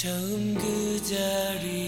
처음 그 자리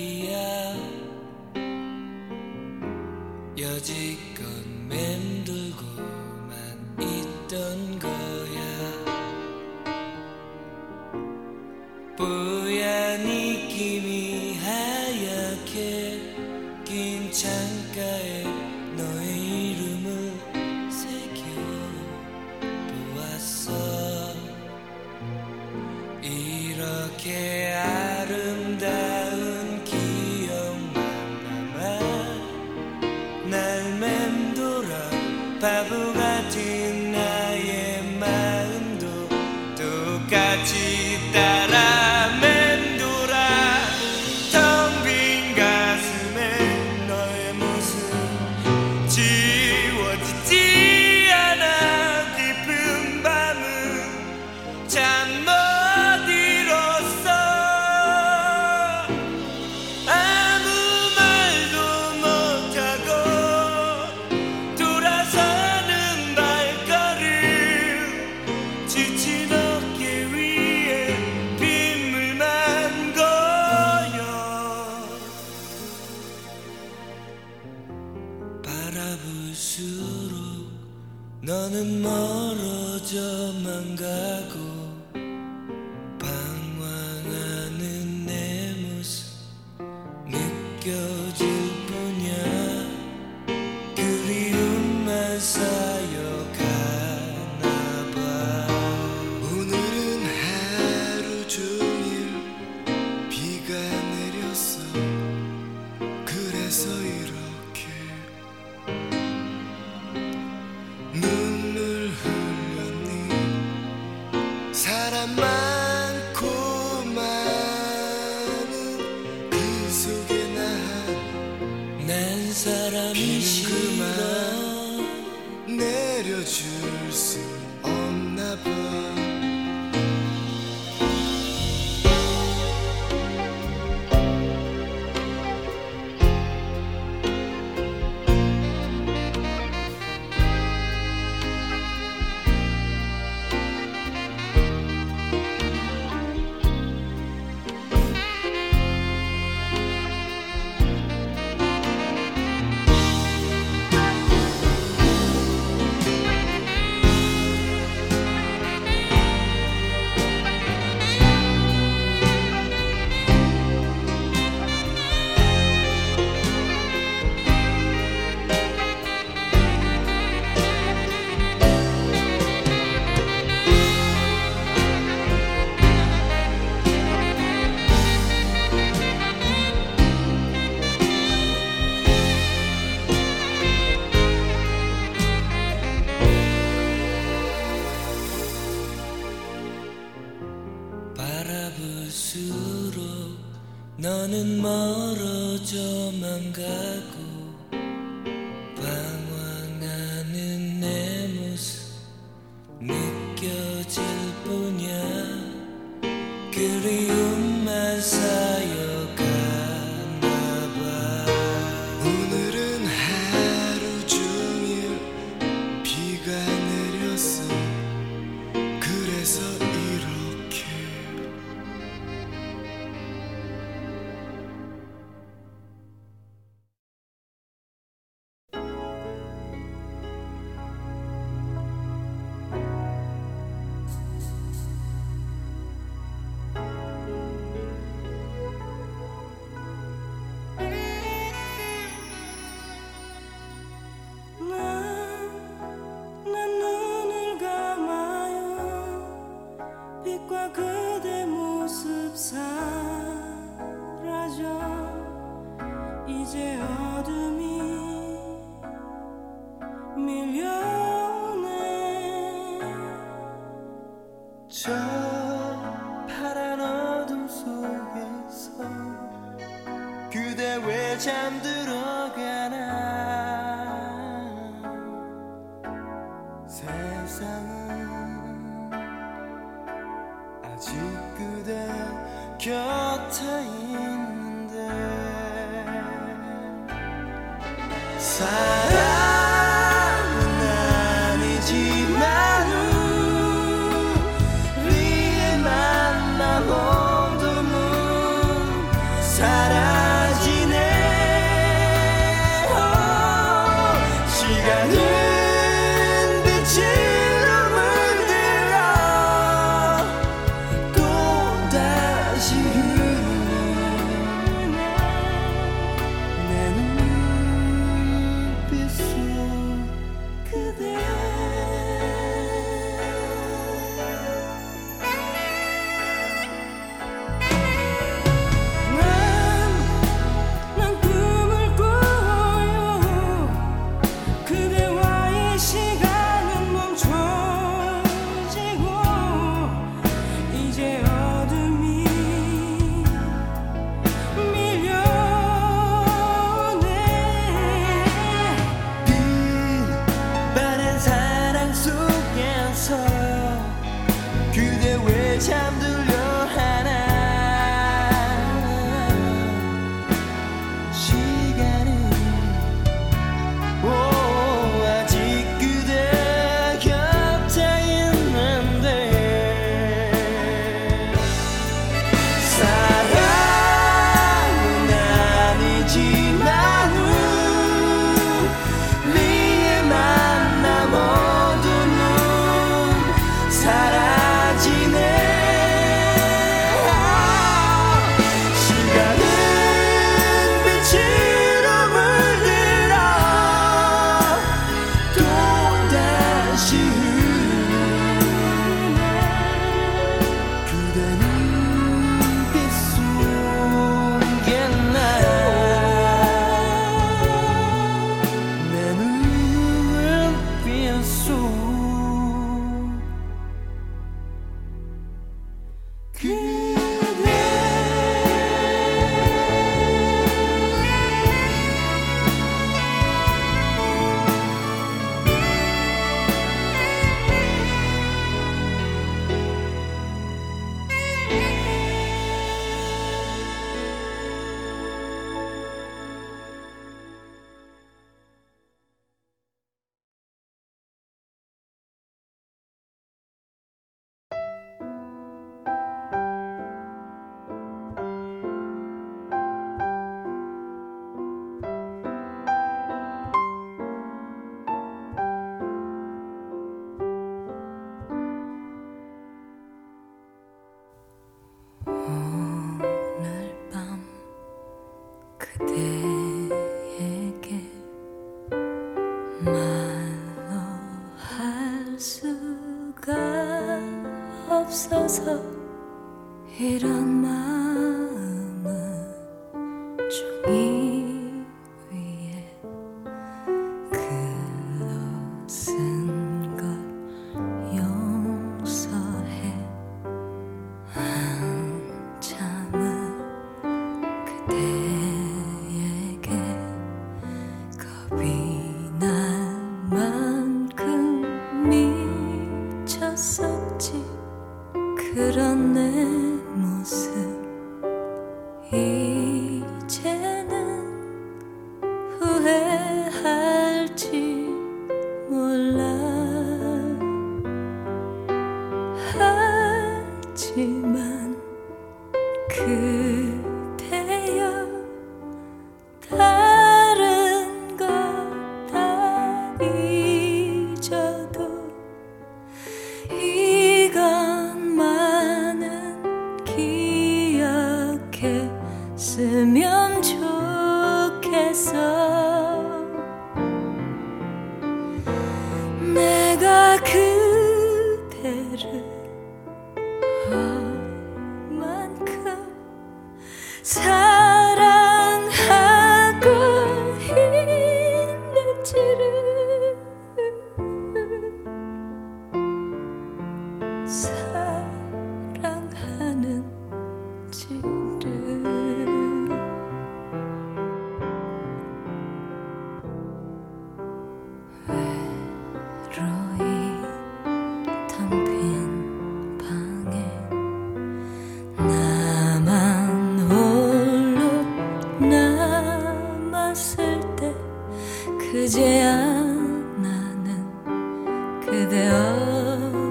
잡을수록 너는 멀어져만 가고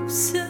So.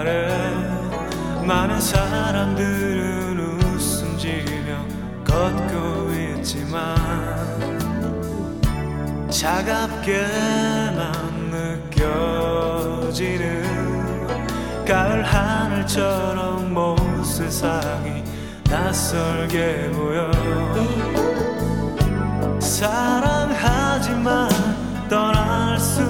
말에 많은 사람들은 웃음 지며 걷고 있지만 차갑게만 느껴지는 가을 하늘처럼 온 세상이 낯설게 보여. 사랑하지만 떠날 수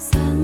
sun.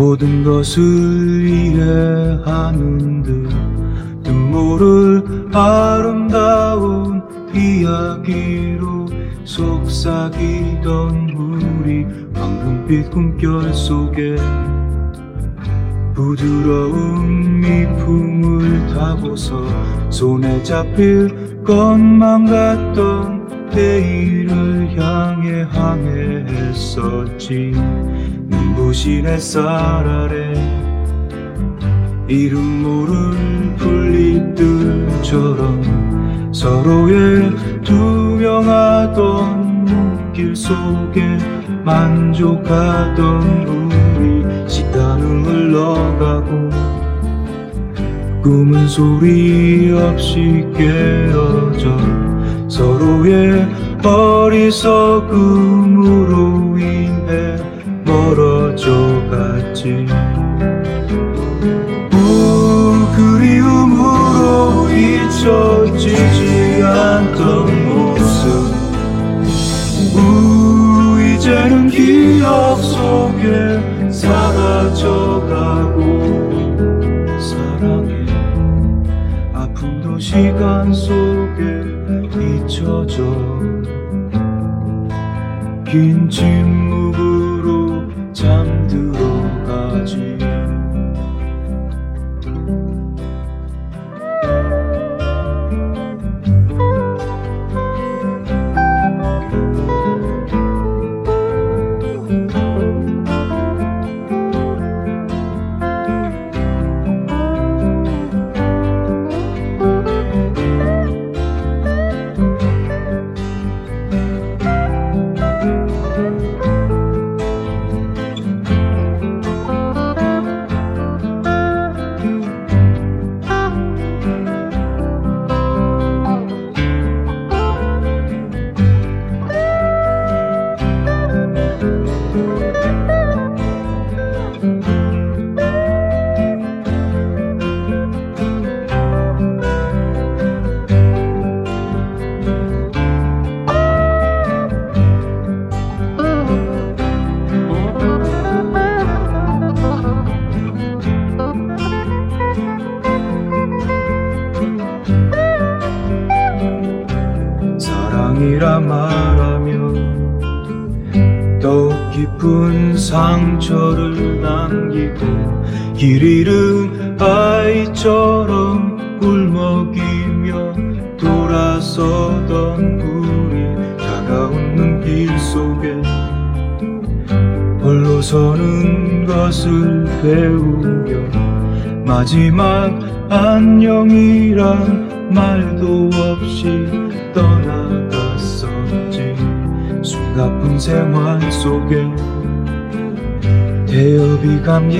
모든 것을 이해하는 듯 눈물을 아름다운 이야기로 속삭이던 우리 황금빛 꿈결 속에 부드러운 미풍을 타고서 손에 잡힐 것만 같던 내일을 향해 항해했었지 눈부신 햇살 아래 이름 모를 풀잎들처럼 서로의 투명하던 눈길 속에 만족하던 우리 시간은 흘러가고 꿈은 소리 없이 깨어져 서로의 어리석음으로 인해 멀어져 갔지. 우 그리움으로 잊혀지지 않던 모습. 우 이제는 기억 속에 사라져가고 사랑해. 아픔도 시간 속에 잊혀져. 긴침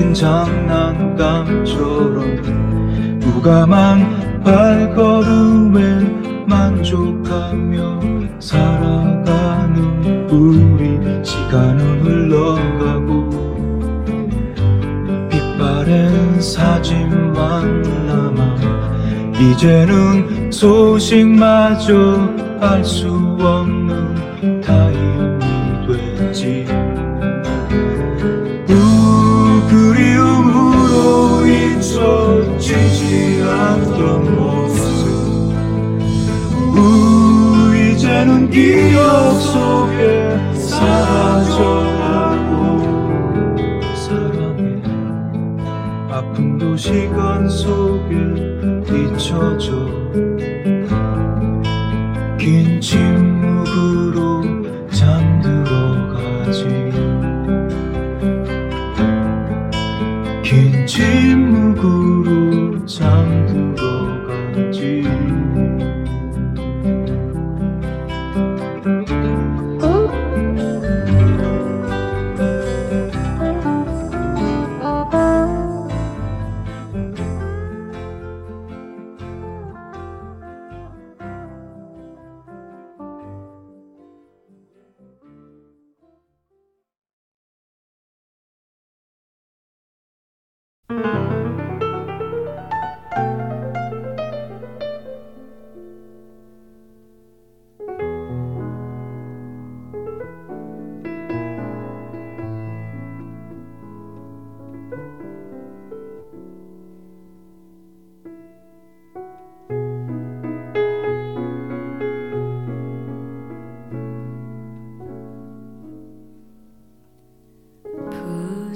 감긴 장난감처럼 무감한 발걸음에 만족하며 살아가는 우리 시간은 흘러가고 빛바랜 사진만 남아 이제는 소식마저 알 수 없는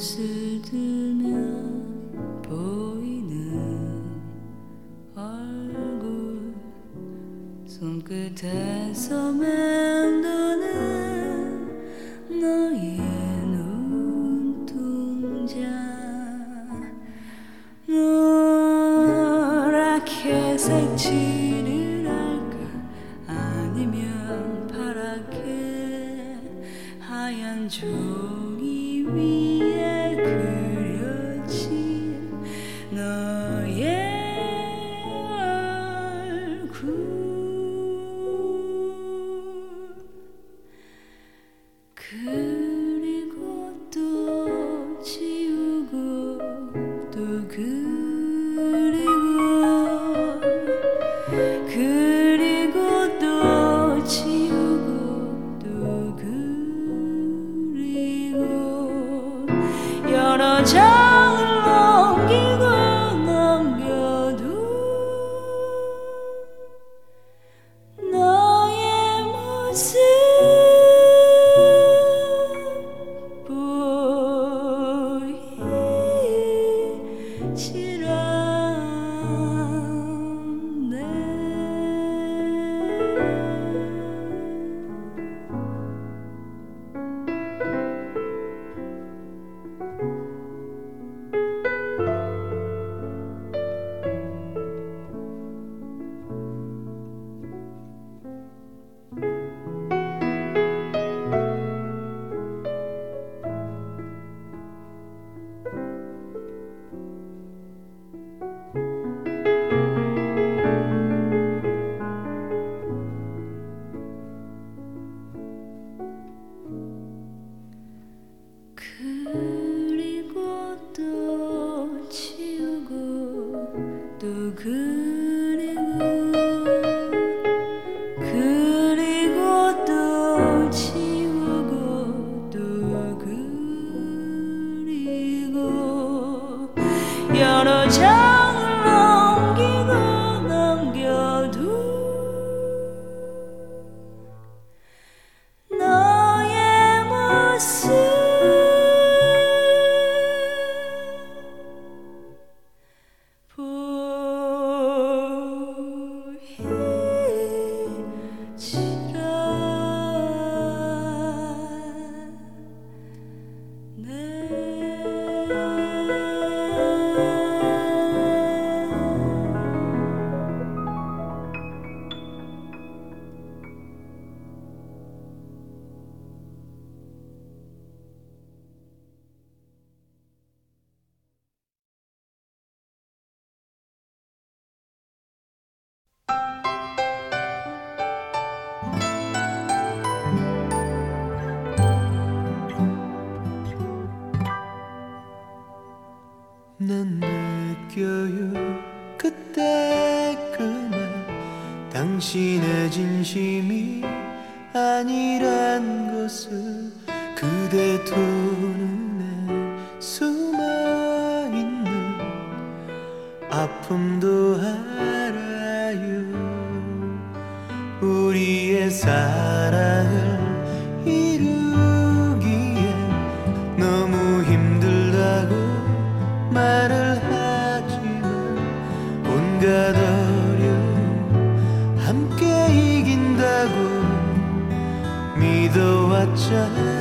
是。 그때 그날 당신의 진심이 아니란 것을 그대 두 눈에 숨어있는 아픔도 알아요. 우리의 사랑 什？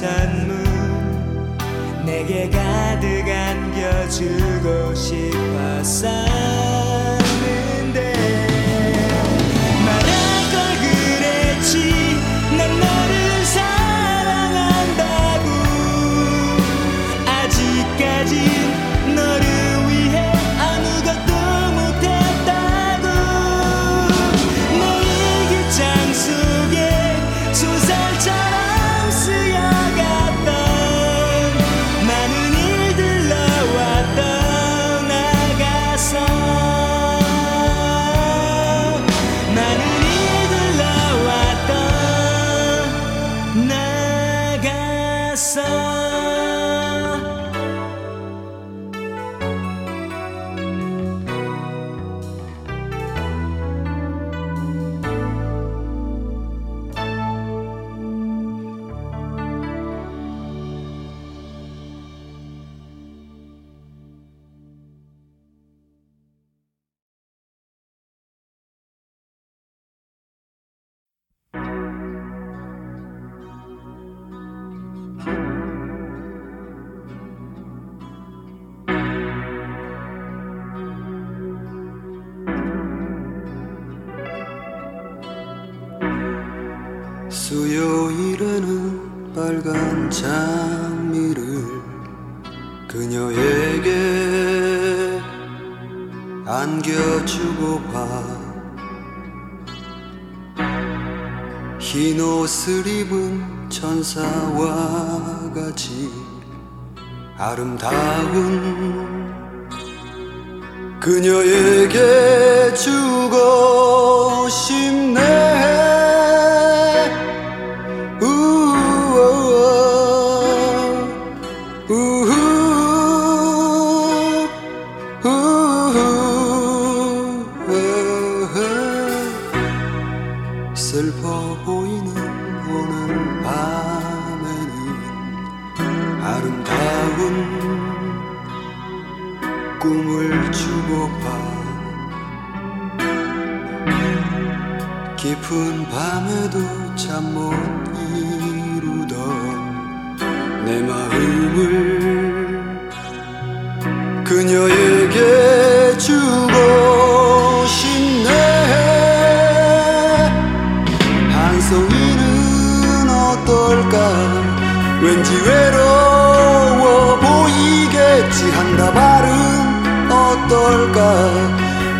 산문 내게 가득 아름다운 그녀에게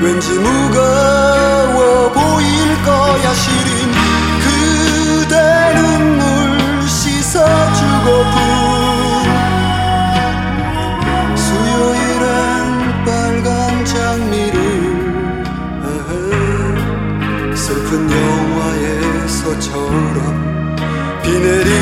왠지 무거워 보일 거야 시린 그대 눈물 씻어주고픈 수요일엔 빨간 장미를 슬픈 영화에서처럼 비 내리